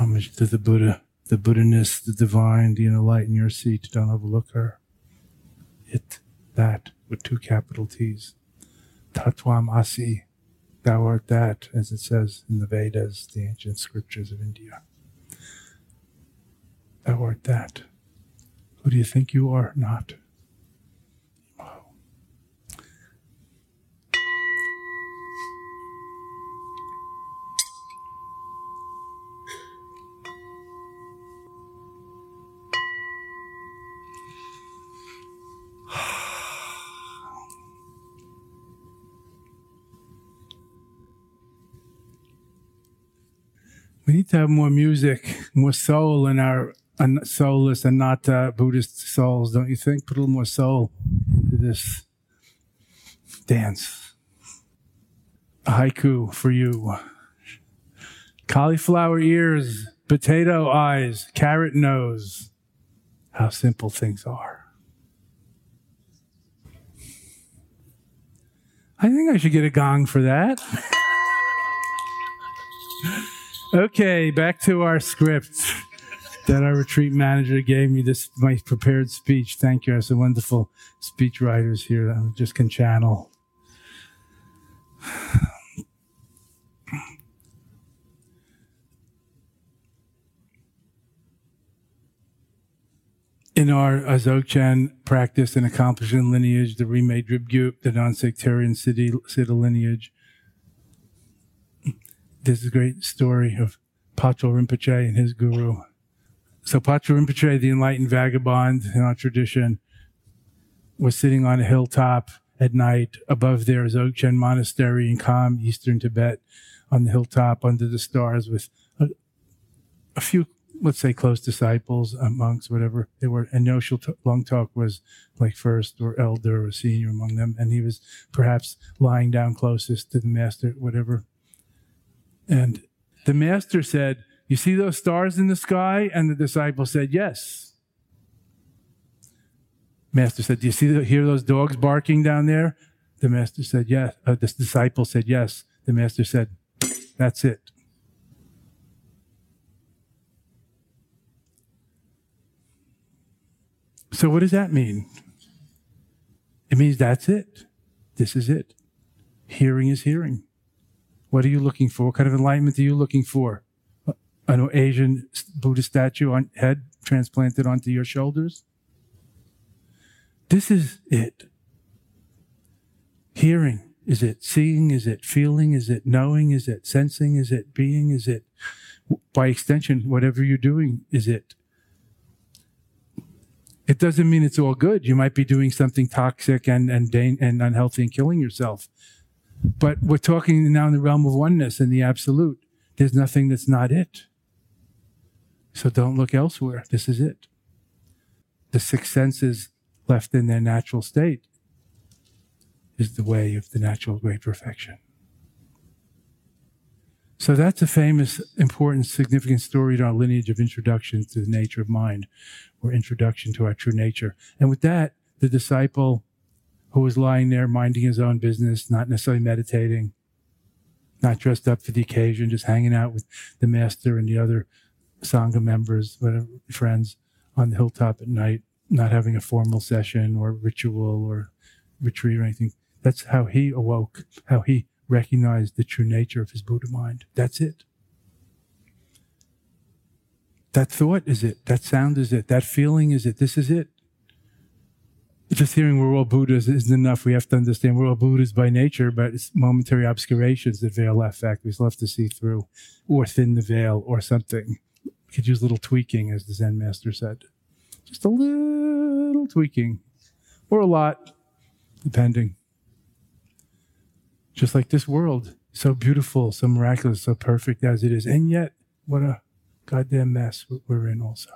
Homage to the Buddha, the Buddhaness, the divine, the in your seat. Don't overlook her. It, that, with two capital T's. Tatwam Asi. Thou art that, as it says in the Vedas, the ancient scriptures of India. Thou art that. Who do you think you are? Not. Have more music, more soul in our uh, soulless and not uh, Buddhist souls, don't you think? Put a little more soul into this dance. A haiku for you. Cauliflower ears, potato eyes, carrot nose. How simple things are. I think I should get a gong for that. Okay, back to our script that our retreat manager gave me this my prepared speech. Thank you. I have some wonderful speech writers here that I just can channel. In our Dzogchen practice and accomplishment lineage, the remade Dribgyup, the non-sectarian city, city lineage, there's a great story of Patrul Rinpoche and his guru. So Patrul Rinpoche, the enlightened vagabond in our tradition, was sitting on a hilltop at night above their Dzogchen monastery in Kham eastern Tibet on the hilltop under the stars with a, a few, let's say, close disciples, monks, whatever they were. And Nyoshul Lungtok was like first or elder or senior among them. And he was perhaps lying down closest to the master, whatever and the master said, You see those stars in the sky? And the disciple said, Yes. Master said, Do you see hear those dogs barking down there? The master said, Yes. Uh, the disciple said, Yes. The master said, That's it. So, what does that mean? It means that's it. This is it. Hearing is hearing. What are you looking for? What kind of enlightenment are you looking for? An Asian Buddhist statue on head transplanted onto your shoulders? This is it. Hearing, is it seeing? Is it feeling? Is it knowing? Is it sensing? Is it being? Is it by extension, whatever you're doing is it. It doesn't mean it's all good. You might be doing something toxic and, and, and unhealthy and killing yourself. But we're talking now in the realm of oneness and the absolute. There's nothing that's not it. So don't look elsewhere. This is it. The six senses left in their natural state is the way of the natural great perfection. So that's a famous, important, significant story in our lineage of introduction to the nature of mind, or introduction to our true nature. And with that, the disciple who was lying there minding his own business, not necessarily meditating, not dressed up for the occasion, just hanging out with the master and the other Sangha members, whatever, friends on the hilltop at night, not having a formal session or ritual or retreat or anything. That's how he awoke, how he recognized the true nature of his Buddha mind. That's it. That thought is it. That sound is it. That feeling is it. This is it. Just hearing we're all Buddhas isn't enough. We have to understand we're all Buddhas by nature, but it's momentary obscurations that veil that fact. We still have to see through or thin the veil or something. We could use a little tweaking, as the Zen master said. Just a little tweaking or a lot, depending. Just like this world, so beautiful, so miraculous, so perfect as it is. And yet, what a goddamn mess we're in also.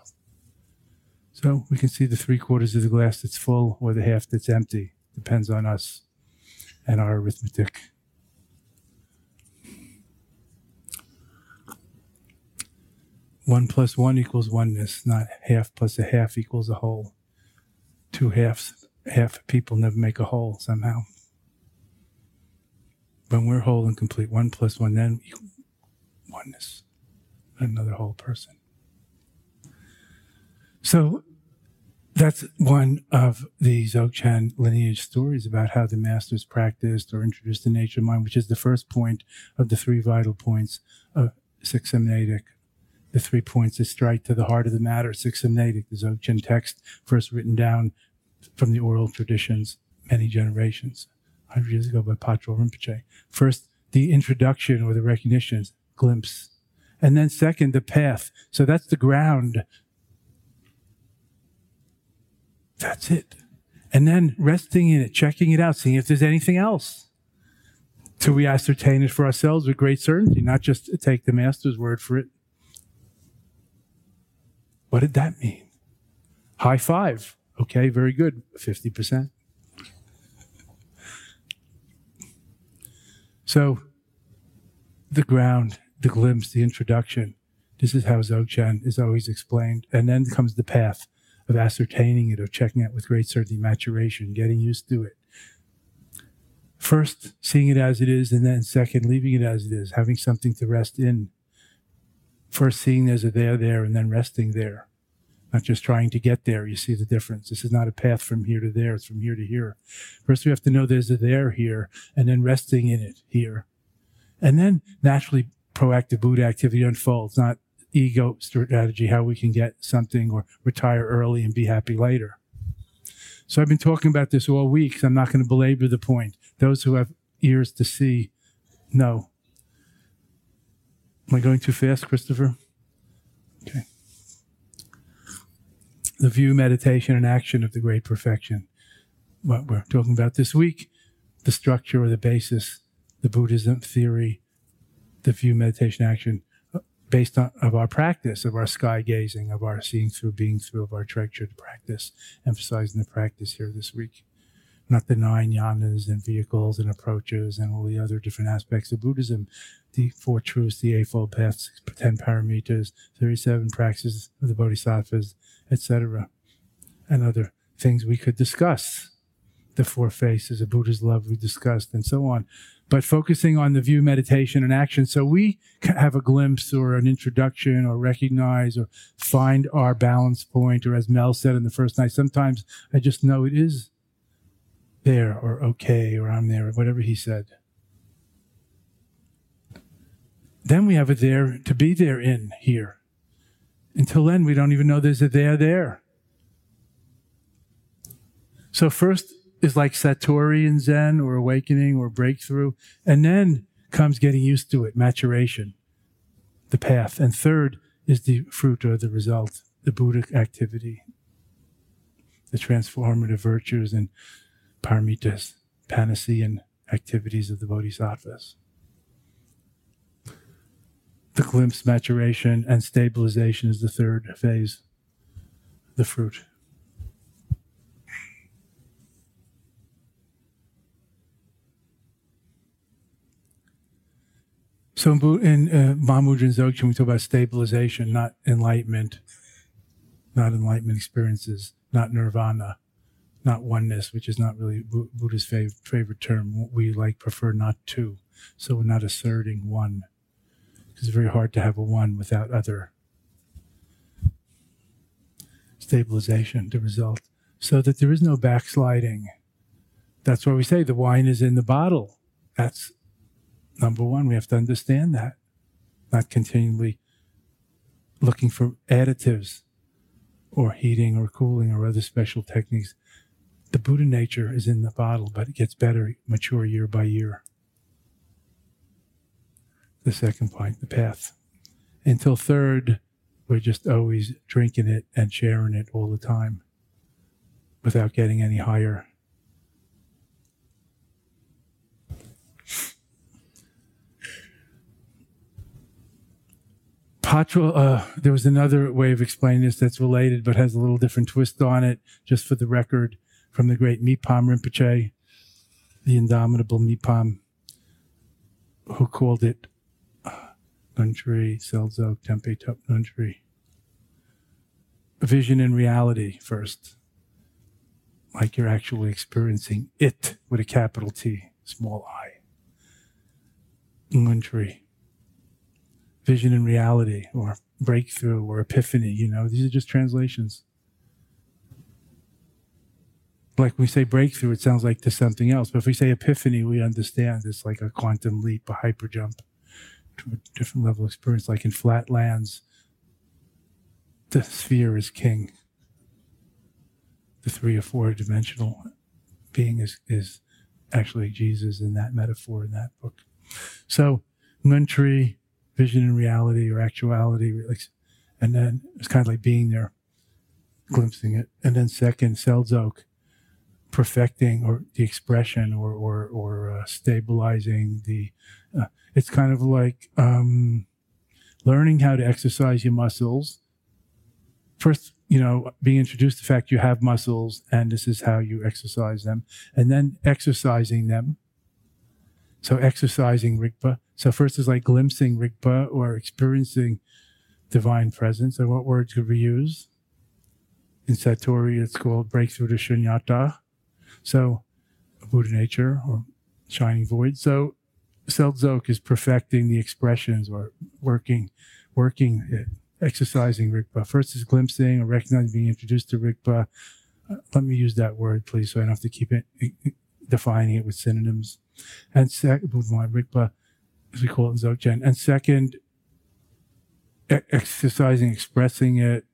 So we can see the three quarters of the glass that's full or the half that's empty. Depends on us and our arithmetic. One plus one equals oneness, not half plus a half equals a whole. Two halves, half people never make a whole somehow when we're whole and complete, one plus one, then oneness, another whole person. So that's one of the Dzogchen lineage stories about how the masters practiced or introduced the nature of mind, which is the first point of the three vital points of Six Naitic. The three points that strike to the heart of the matter. Six Naitic, the Dzogchen text, first written down from the oral traditions many generations. 100 years ago by Patrul Rinpoche. First, the introduction or the recognition, glimpse. And then second, the path. So that's the ground. That's it. And then resting in it, checking it out, seeing if there's anything else. Till we ascertain it for ourselves with great certainty, not just take the master's word for it. What did that mean? High five. Okay, very good. 50%. So, the ground, the glimpse, the introduction. This is how Dzogchen is always explained. And then comes the path of ascertaining it, of checking it with great certainty, maturation, getting used to it. First, seeing it as it is, and then second, leaving it as it is, having something to rest in. First, seeing there's a there there, and then resting there not just trying to get there. You see the difference. This is not a path from here to there, it's from here to here. First, we have to know there's a there here, and then resting in it here. And then naturally, proactive Buddha activity unfolds, not ego strategy, how we can get something or retire early and be happy later. So I've been talking about this all week, so I'm not going to belabor the point. Those who have ears to see know. Am I going too fast, Christopher? Okay the view, meditation, and action of the great perfection. What we're talking about this week, the structure or the basis, the Buddhism theory, the view, meditation, action, based on of our practice, of our sky gazing, of our seeing through, being through, of our treasured practice, emphasizing the practice here this week. Not the nine yanas and vehicles and approaches and all the other different aspects of Buddhism, the four truths, the eightfold paths, ten paramitas, 37 practices of the bodhisattvas, etc., and other things we could discuss. The four faces of Buddha's love we discussed, and so on. But focusing on the view, meditation, and action, so we have a glimpse or an introduction or recognize or find our balance point, or as Mel said in the first night, sometimes I just know it is there or okay or I'm there, or whatever he said. Then we have a there to be there in here. Until then, we don't even know there's a there there. So first is like Satori in Zen or awakening or breakthrough, and then comes getting used to it, maturation. the path. And third is the fruit or the result, the Buddhic activity, the transformative virtues and paramitas, panacea and activities of the bodhisattvas. The glimpse, maturation, and stabilization is the third phase, the fruit. So in, uh, Mahamudra Dzogchen, we talk about stabilization, not enlightenment, not enlightenment experiences, not nirvana, not oneness, which is not really Buddha's fav- favorite term. We like prefer not to. So we're not asserting one. It's very hard to have a one without other. Stabilization, the result. So that there is no backsliding. That's why we say the wine is in the bottle. That's number one, we have to understand that, not continually looking for additives or heating or cooling or other special techniques. The Buddha nature is in the bottle, but it gets better, mature year by year. The second point, the path. Until third, we're just always drinking it and sharing it all the time without getting any higher. Patra, uh, there was another way of explaining this that's related but has a little different twist on it, just for the record, from the great Mipam Rinpoche, the indomitable Mipam, who called it Nuntri Selzo Tempe Tup Nuntri. Vision and reality first, like you're actually experiencing it with a capital T, small i. Nuntri vision and reality or breakthrough or epiphany. You know, these are just translations. Like we say breakthrough, it sounds like to something else. But if we say epiphany, we understand it's like a quantum leap, a hyper jump to a different level of experience. Like in Flatlands, the sphere is king. The three or four dimensional being is, is actually Jesus in that metaphor in that book. So, Nuntri, vision and reality or actuality. And then it's kind of like being there, glimpsing it. And then second, Seldzok, perfecting or the expression or, or, or uh, stabilizing the, uh, it's kind of like um, learning how to exercise your muscles. First, you know, being introduced to the fact you have muscles and this is how you exercise them, and then exercising them so exercising Rigpa. So first is like glimpsing Rigpa or experiencing divine presence. And what words could we use? In Satori, it's called breakthrough to shunyata. So Buddha nature or shining void. So Seldzok is perfecting the expressions or working, working it, exercising Rigpa. First is glimpsing or recognizing being introduced to Rigpa. Uh, let me use that word, please, so I don't have to keep it defining it with synonyms and second, Buddha Rigpa, as we call it in Dzogchen, and second, exercising, expressing it,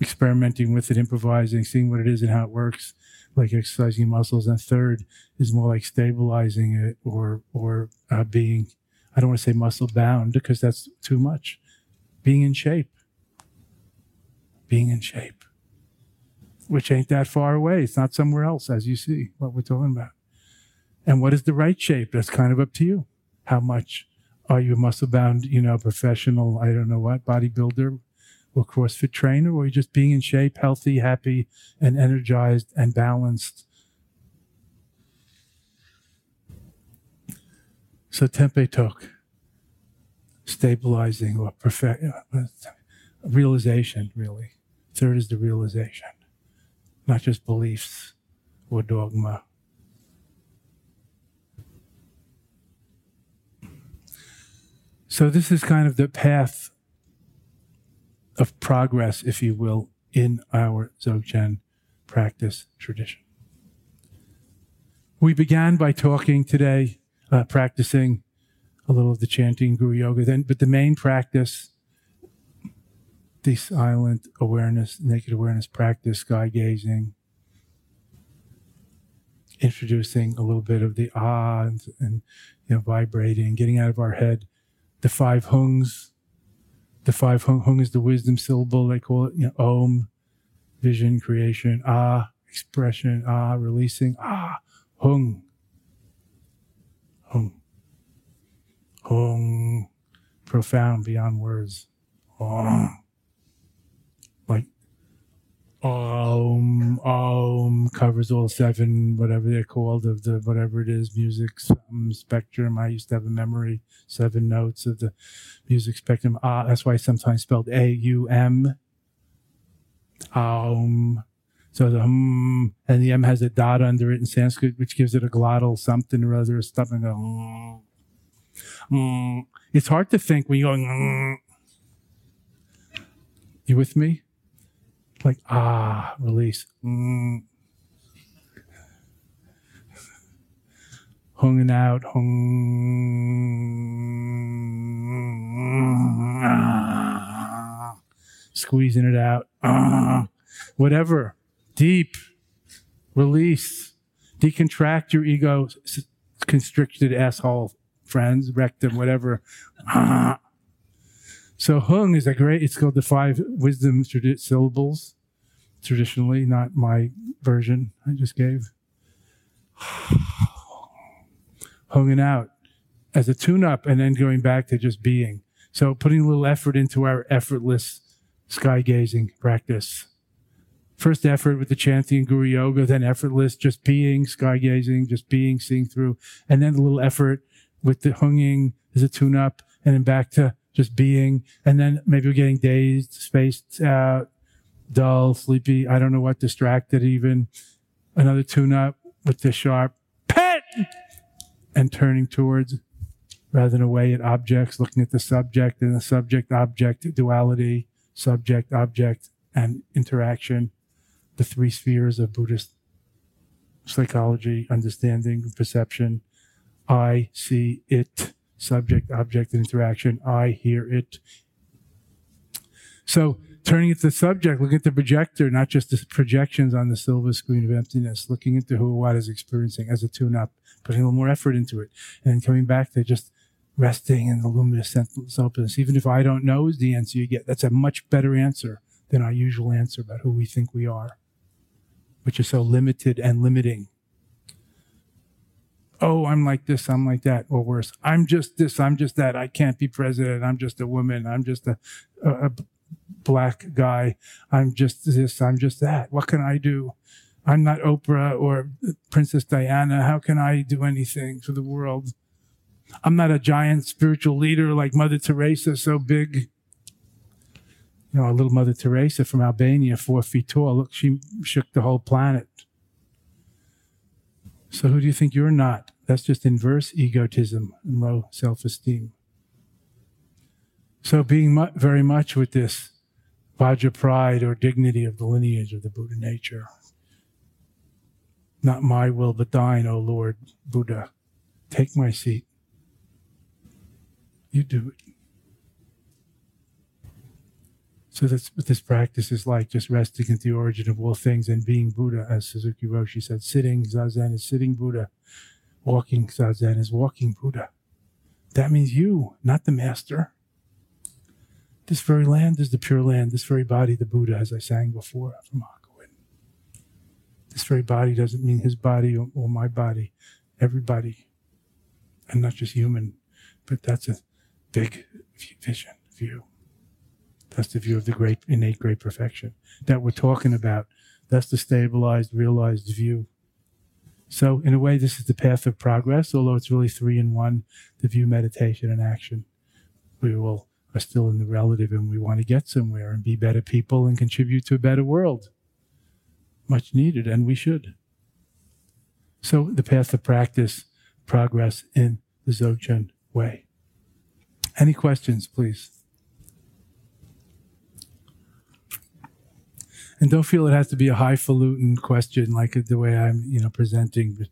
experimenting with it, improvising, seeing what it is and how it works, like exercising muscles. And third is more like stabilizing it or or uh, being, I don't want to say muscle bound because that's too much, being in shape, being in shape, which ain't that far away. It's not somewhere else, as you see what we're talking about. And what is the right shape? That's kind of up to you. How much are you muscle bound, you know, professional, I don't know what, bodybuilder or CrossFit trainer, or are you just being in shape, healthy, happy, and energized and balanced? So Tempe Tok, stabilizing or perfect uh, realization, really. Third is the realization, not just beliefs or dogma So this is kind of the path of progress, if you will, in our Dzogchen practice tradition. We began by talking today, uh, practicing a little of the chanting Guru Yoga, then, but the main practice, the silent awareness, naked awareness practice, sky gazing, introducing a little bit of the ah and, and you know vibrating, getting out of our head the five hungs, the five hung, hung is the wisdom syllable. They call it you know, om, vision, creation, ah, expression, ah, releasing, ah, hung, hung, hung, profound beyond words. Hung. Um um covers all seven whatever they're called of the whatever it is music um, spectrum. I used to have a memory seven notes of the music spectrum. Uh, that's why I sometimes spelled a-u-m. Um so the um and the m has a dot under it in sanskrit which gives it a glottal something or other something um, um, it's hard to think when you're going um, you with me like ah release. Mm. hunging out. Hung. Squeezing it out. Whatever. Deep. Release. Decontract your ego. Constricted asshole friends. Rectum whatever. So hung is a great. It's called the five wisdom tradi- syllables, traditionally, not my version I just gave. Hunging out as a tune-up, and then going back to just being. So putting a little effort into our effortless sky gazing practice. First effort with the chanting Guru Yoga, then effortless, just being, sky gazing, just being, seeing through, and then a little effort with the hunging as a tune-up, and then back to just being, and then maybe we're getting dazed, spaced out, dull, sleepy. I don't know what, distracted even. Another tune up with the sharp pet and turning towards rather than away at objects, looking at the subject and the subject object duality, subject object and interaction, the three spheres of Buddhist psychology, understanding, perception. I see it subject object interaction. I hear it. So turning it to the subject, looking at the projector, not just the projections on the silver screen of emptiness, looking into who or what is experiencing as a tune up, putting a little more effort into it, and then coming back to just resting in the luminous openness. Even if I don't know is the answer you get, that's a much better answer than our usual answer about who we think we are, which is so limited and limiting oh, I'm like this, I'm like that, or worse, I'm just this, I'm just that, I can't be president, I'm just a woman, I'm just a, a, a black guy, I'm just this, I'm just that. What can I do? I'm not Oprah or Princess Diana. How can I do anything for the world? I'm not a giant spiritual leader like Mother Teresa, so big. You know, a little Mother Teresa from Albania, four feet tall. Look, she shook the whole planet. So who do you think you're not? That's just inverse egotism and low self esteem. So, being mu- very much with this Vajra pride or dignity of the lineage of the Buddha nature. Not my will, but thine, O Lord Buddha. Take my seat. You do it. So that's what this practice is like, just resting at the origin of all things and being Buddha, as Suzuki Roshi said. Sitting Zazen is sitting Buddha. Walking Zazen is walking Buddha. That means you, not the master. This very land is the pure land, this very body, the Buddha, as I sang before from Hakuin. This very body doesn't mean his body or, or my body, everybody. And not just human, but that's a big vision, view. That's the view of the great, innate great perfection that we're talking about. That's the stabilized, realized view. So, in a way, this is the path of progress, although it's really three in one the view, meditation, and action. We will are still in the relative and we want to get somewhere and be better people and contribute to a better world. Much needed, and we should. So, the path of practice, progress in the Dzogchen way. Any questions, please? And don't feel it has to be a highfalutin question like the way I'm, you know, presenting. But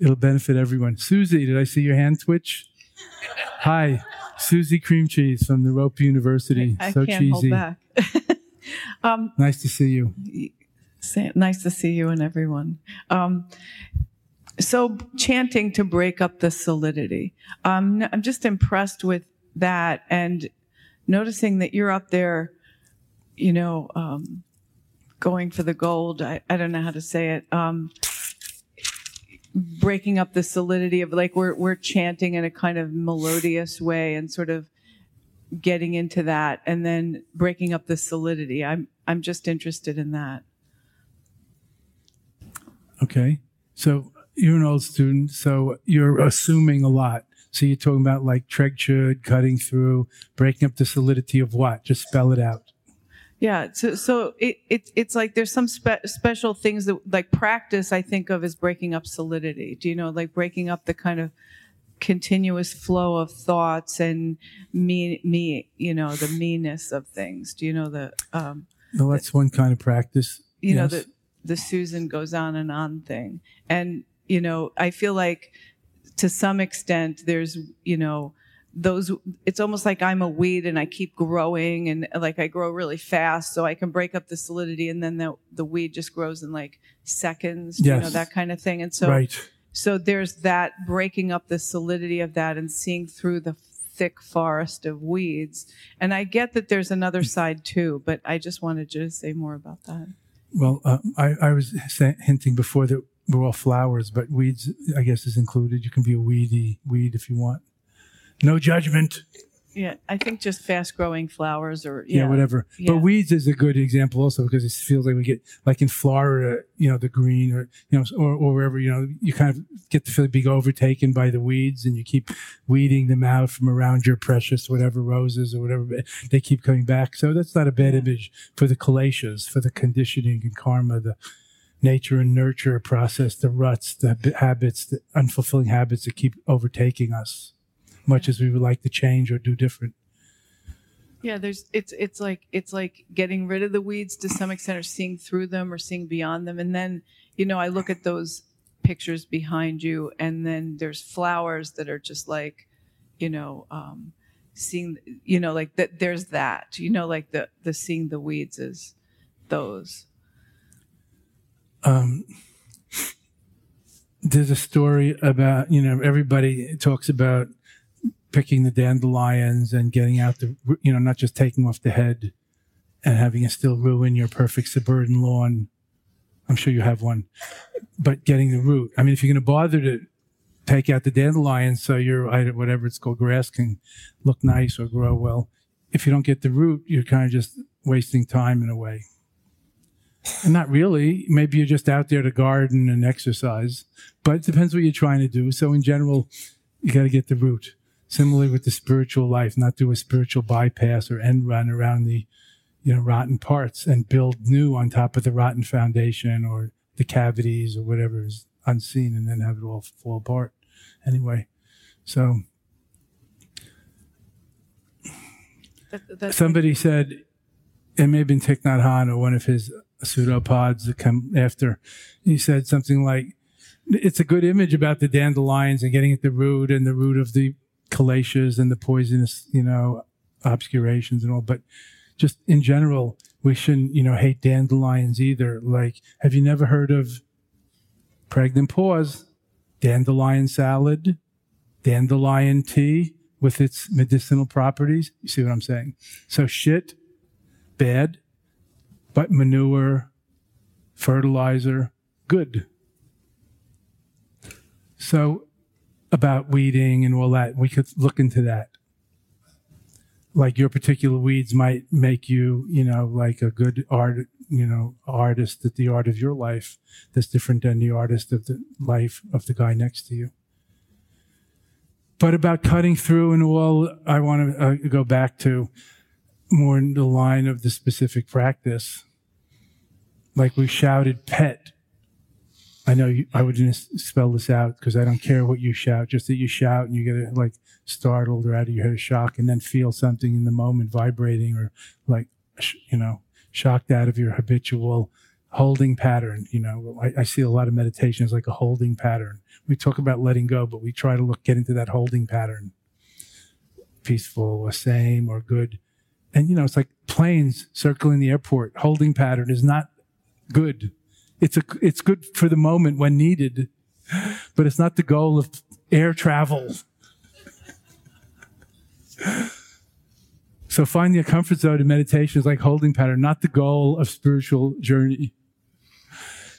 it'll benefit everyone. Susie, did I see your hand twitch? Hi, Susie Cream Cheese from Naropa University. I, I so can't cheesy. hold back. um, Nice to see you. nice to see you and everyone. Um, so chanting to break up the solidity. Um, I'm just impressed with that and noticing that you're up there, you know, um, going for the gold. I, I don't know how to say it. Um, breaking up the solidity of like we're we're chanting in a kind of melodious way and sort of getting into that and then breaking up the solidity. I'm I'm just interested in that. Okay. So you're an old student, so you're assuming a lot. So you're talking about like Tregchud, cutting through, breaking up the solidity of what? Just spell it out. Yeah, so so it, it it's like there's some spe- special things that like practice I think of as breaking up solidity. Do you know like breaking up the kind of continuous flow of thoughts and me me you know the meanness of things. Do you know the um Well, that's one kind of practice. you know Yes. the the Susan goes on and on thing. And you know, I feel like to some extent there's you know those it's almost like I'm a weed and I keep growing and like I grow really fast so I can break up the solidity and then the the weed just grows in like seconds, you know that kind of thing. And so right. so there's that breaking up the solidity of that and seeing through the thick forest of weeds. And I get that there's another side too, but I just wanted you to say more about that. Well, uh, I, I was hinting before that we're all flowers, but weeds, I guess, is included. You can be a weedy weed if you want. No judgment. Yeah, I think just fast growing flowers or Yeah, yeah, whatever. Yeah. But weeds is a good example also because it feels like we get, like in Florida, you know, the green or, you know, or, or wherever, you know, you kind of get to feel being overtaken by the weeds and you keep weeding them out from around your precious whatever roses or whatever. They keep coming back. So that's not a bad image for the kaleshas, for the conditioning and karma, the nature and nurture process, the ruts, the habits, the unfulfilling habits that keep overtaking us, much as we would like to change or do different. Yeah, there's it's it's like it's like getting rid of the weeds to some extent or seeing through them or seeing beyond them. And then, you know, I look at those pictures behind you and then there's flowers that are just like, you know, um seeing you know, like that there's that. You know, like the the seeing the weeds is those. um, there's a story about you know everybody talks about picking the dandelions and getting out the you know not just taking off the head and having it still ruin your perfect suburban lawn. I'm sure you have one, but getting the root. I mean, if you're going to bother to take out the dandelions so your whatever it's called grass can look nice or grow well, if you don't get the root, you're kind of just wasting time in a way. And not really. Maybe you're just out there to garden and exercise, but it depends what you're trying to do. So in general, you got to get the root. Similarly with the spiritual life, not do a spiritual bypass or end run around the, you know, rotten parts and build new on top of the rotten foundation or the cavities or whatever is unseen and then have it all fall apart. Anyway, so That, somebody said it may have been Thich Nhat Hanh or one of his pseudopods that come after. He said something like, "It's a good image about the dandelions and getting at the root and the root of the kaleshas and the poisonous, you know, obscurations and all. But just in general, we shouldn't, you know, hate dandelions either. Like, have you never heard of pregnant pause, dandelion salad, dandelion tea with its medicinal properties? You see what I'm saying? So shit, bad, but manure, fertilizer, good. So about weeding and all that, we could look into that. Like your particular weeds might make you, you know, like a good art, you know, artist at the art of your life that's different than the artist of the life of the guy next to you. But about cutting through and all, I want to uh, go back to more in the line of the specific practice. Like we shouted pet. I know you, I wouldn't spell this out because I don't care what you shout, just that you shout and you get like startled or out of your head shock and then feel something in the moment vibrating or like, you know, shocked out of your habitual holding pattern. You know, I, I see a lot of meditation as like a holding pattern. We talk about letting go, but we try to look, get into that holding pattern. Peaceful or same or good. And, you know, it's like planes circling the airport. Holding pattern is not good. It's a, it's good for the moment when needed, but it's not the goal of air travel. So finding a comfort zone in meditation is like holding pattern, not the goal of spiritual journey.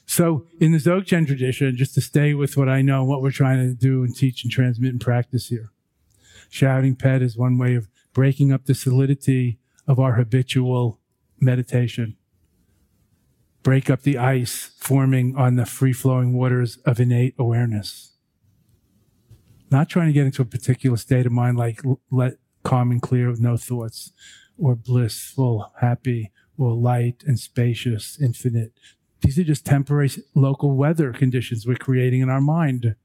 So in the Dzogchen tradition, just to stay with what I know, what we're trying to do and teach and transmit and practice here, shouting pet is one way of breaking up the solidity of our habitual meditation. Break up the ice forming on the free flowing waters of innate awareness. Not trying to get into a particular state of mind like let calm and clear with no thoughts, or blissful, happy, or light and spacious, infinite. These are just temporary local weather conditions we're creating in our mind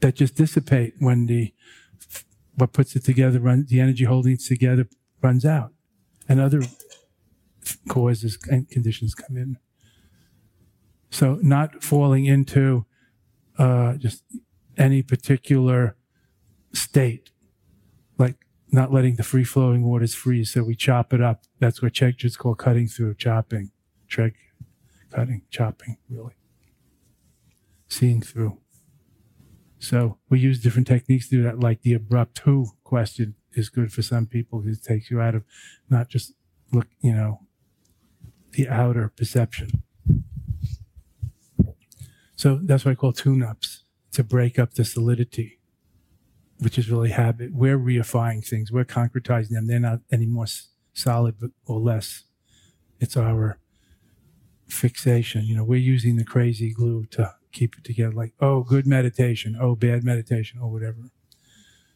that just dissipate when the what puts it together, run, the energy holding it together runs out, and other causes and conditions come in. So, not falling into uh, just any particular state, like not letting the free flowing waters freeze. So we chop it up. That's what Chekji's call cutting through, chopping, trek, cutting, chopping, really. Seeing through. So we use different techniques to do that, like the abrupt who question is good for some people because it takes you out of not just look, you know, the outer perception. So that's what I call tune ups to break up the solidity, which is really habit. We're reifying things, we're concretizing them. They're not any more solid or less. It's our fixation. You know, we're using the crazy glue to keep it together like, oh, good meditation, oh, bad meditation, or whatever.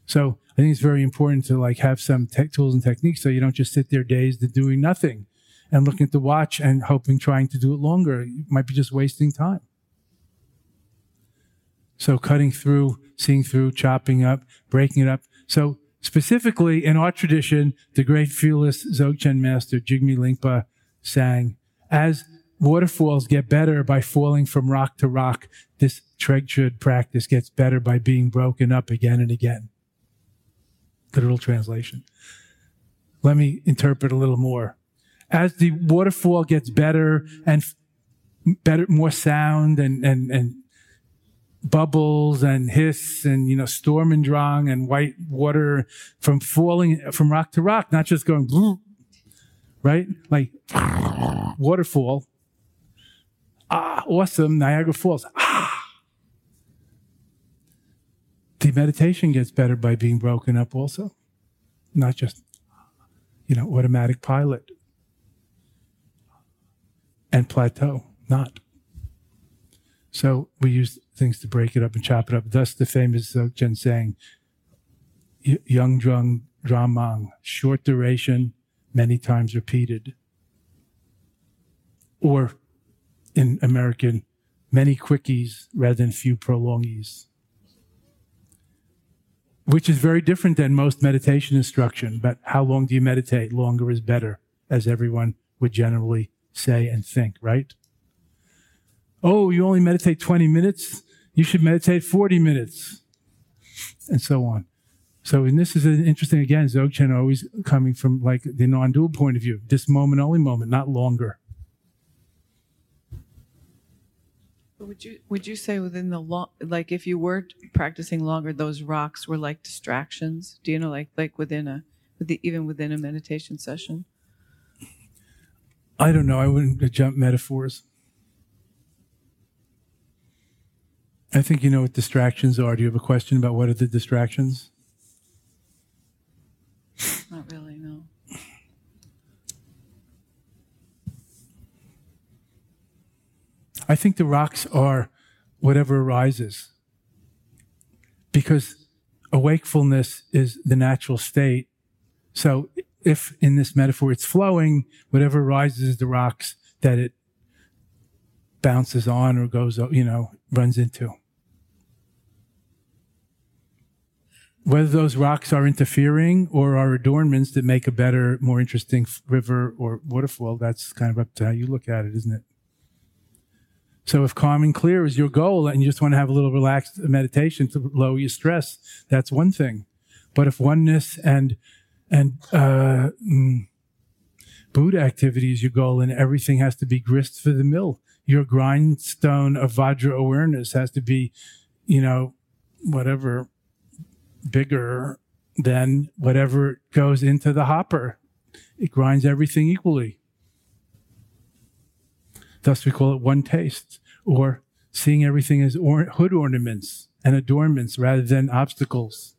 So I think it's very important to like have some tech tools and techniques so you don't just sit there dazed and doing nothing and looking at the watch and hoping trying to do it longer. You might be just wasting time. So cutting through, seeing through, chopping up, breaking it up. So specifically in our tradition, the great fearless Dzogchen master Jigme Lingpa sang, as waterfalls get better by falling from rock to rock. This Tregchud practice gets better by being broken up again and again. Literal translation. Let me interpret a little more. As the waterfall gets better and better, more sound and, and, and bubbles and hiss and, you know, storm and drang and white water from falling from rock to rock, not just going, right? Like waterfall Ah, awesome. Niagara Falls. Ah. The meditation gets better by being broken up also, not just, you know, automatic pilot and plateau, not. So we use things to break it up and chop it up. Thus the famous uh, Dzogchen saying, Young Drung Dramang, short duration, many times repeated. Or in American, many quickies rather than few prolongies, which is very different than most meditation instruction. But how long do you meditate? Longer is better, as everyone would generally say and think, right? Oh, you only meditate 20 minutes? You should meditate 40 minutes, and so on. So, and this is an interesting, again, Dzogchen always coming from like the non dual point of view, this moment, only moment, not longer. Would you would you say within the long like if you were practicing longer, those rocks were like distractions? Do you know like like within a with the, even within a meditation session? I don't know. I wouldn't jump metaphors. I think you know what distractions are. Do you have a question about what are the distractions? Not really, no. I think the rocks are whatever arises. Because awakefulness is the natural state. So if in this metaphor it's flowing, whatever rises the rocks that it bounces on or goes, you know, runs into. Whether those rocks are interfering or are adornments that make a better, more interesting river or waterfall, that's kind of up to how you look at it, isn't it? So if calm and clear is your goal and you just want to have a little relaxed meditation to lower your stress, that's one thing. But if oneness and and uh, mm, Buddha activity is your goal and everything has to be grist for the mill, your grindstone of Vajra awareness has to be, you know, whatever, bigger, than whatever goes into the hopper, it grinds everything equally. Thus, we call it one taste, or seeing everything as or- hood ornaments and adornments rather than obstacles.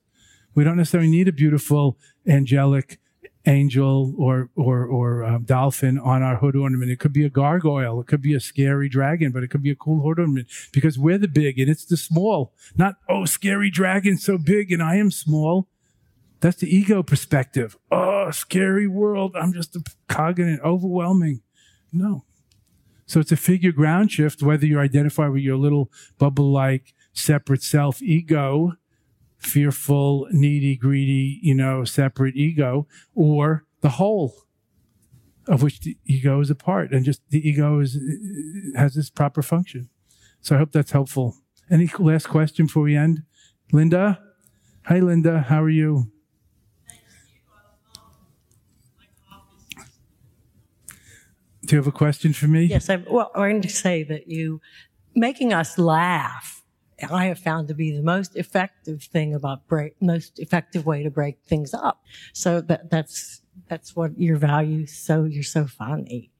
We don't necessarily need a beautiful angelic angel or or or um, dolphin on our hood ornament. It could be a gargoyle. It could be a scary dragon, but it could be a cool hood ornament because we're the big and it's the small. Not oh, scary dragon so big and I am small. That's the ego perspective. Oh, scary world. I'm just a cog in it, overwhelming. No. So it's a figure ground shift, whether you identify with your little bubble like separate self ego fearful, needy, greedy, you know, separate ego, or the whole of which the ego is a part, and just the ego is has this proper function. So I hope that's helpful. Any last question before we end? Linda? Hi, Linda. How are you? Do you have a question for me? Yes, I, well, I wanted to say that you making us laugh I have found to be the most effective thing about break, most effective way to break things up. So that, that's, that's what your value. So you're so funny.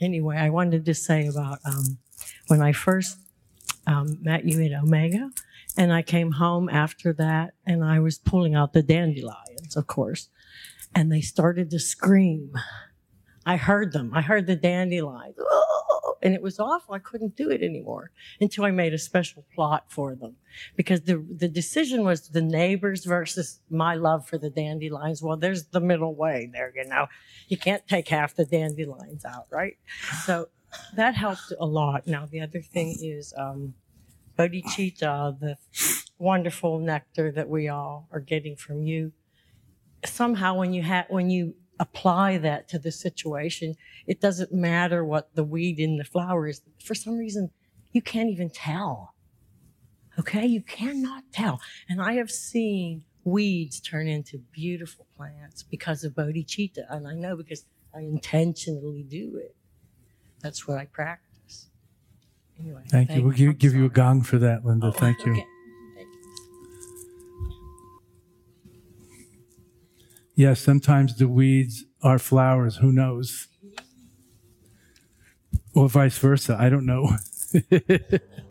Anyway, I wanted to say about, um, when I first, um, met you at Omega and I came home after that and I was pulling out the dandelions, of course, and they started to scream. I heard them. I heard the dandelions. And it was awful. I couldn't do it anymore until I made a special plot for them because the, the decision was the neighbors versus my love for the dandelions. Well, there's the middle way there, you know, you can't take half the dandelions out, right? So that helped a lot. Now, the other thing is, um, bodhicitta, the wonderful nectar that we all are getting from you. Somehow when you have, when you apply that to the situation. It doesn't matter what the weed in the flower is. For some reason, you can't even tell. Okay? You cannot tell. And I have seen weeds turn into beautiful plants because of bodhicitta. And I know because I intentionally do it. That's what I practice. Anyway. Thank, thank you. We'll give, give you a gong for that, Linda. Oh, thank you. Okay. Yes, sometimes the weeds are flowers. Who knows? Or vice versa. I don't know.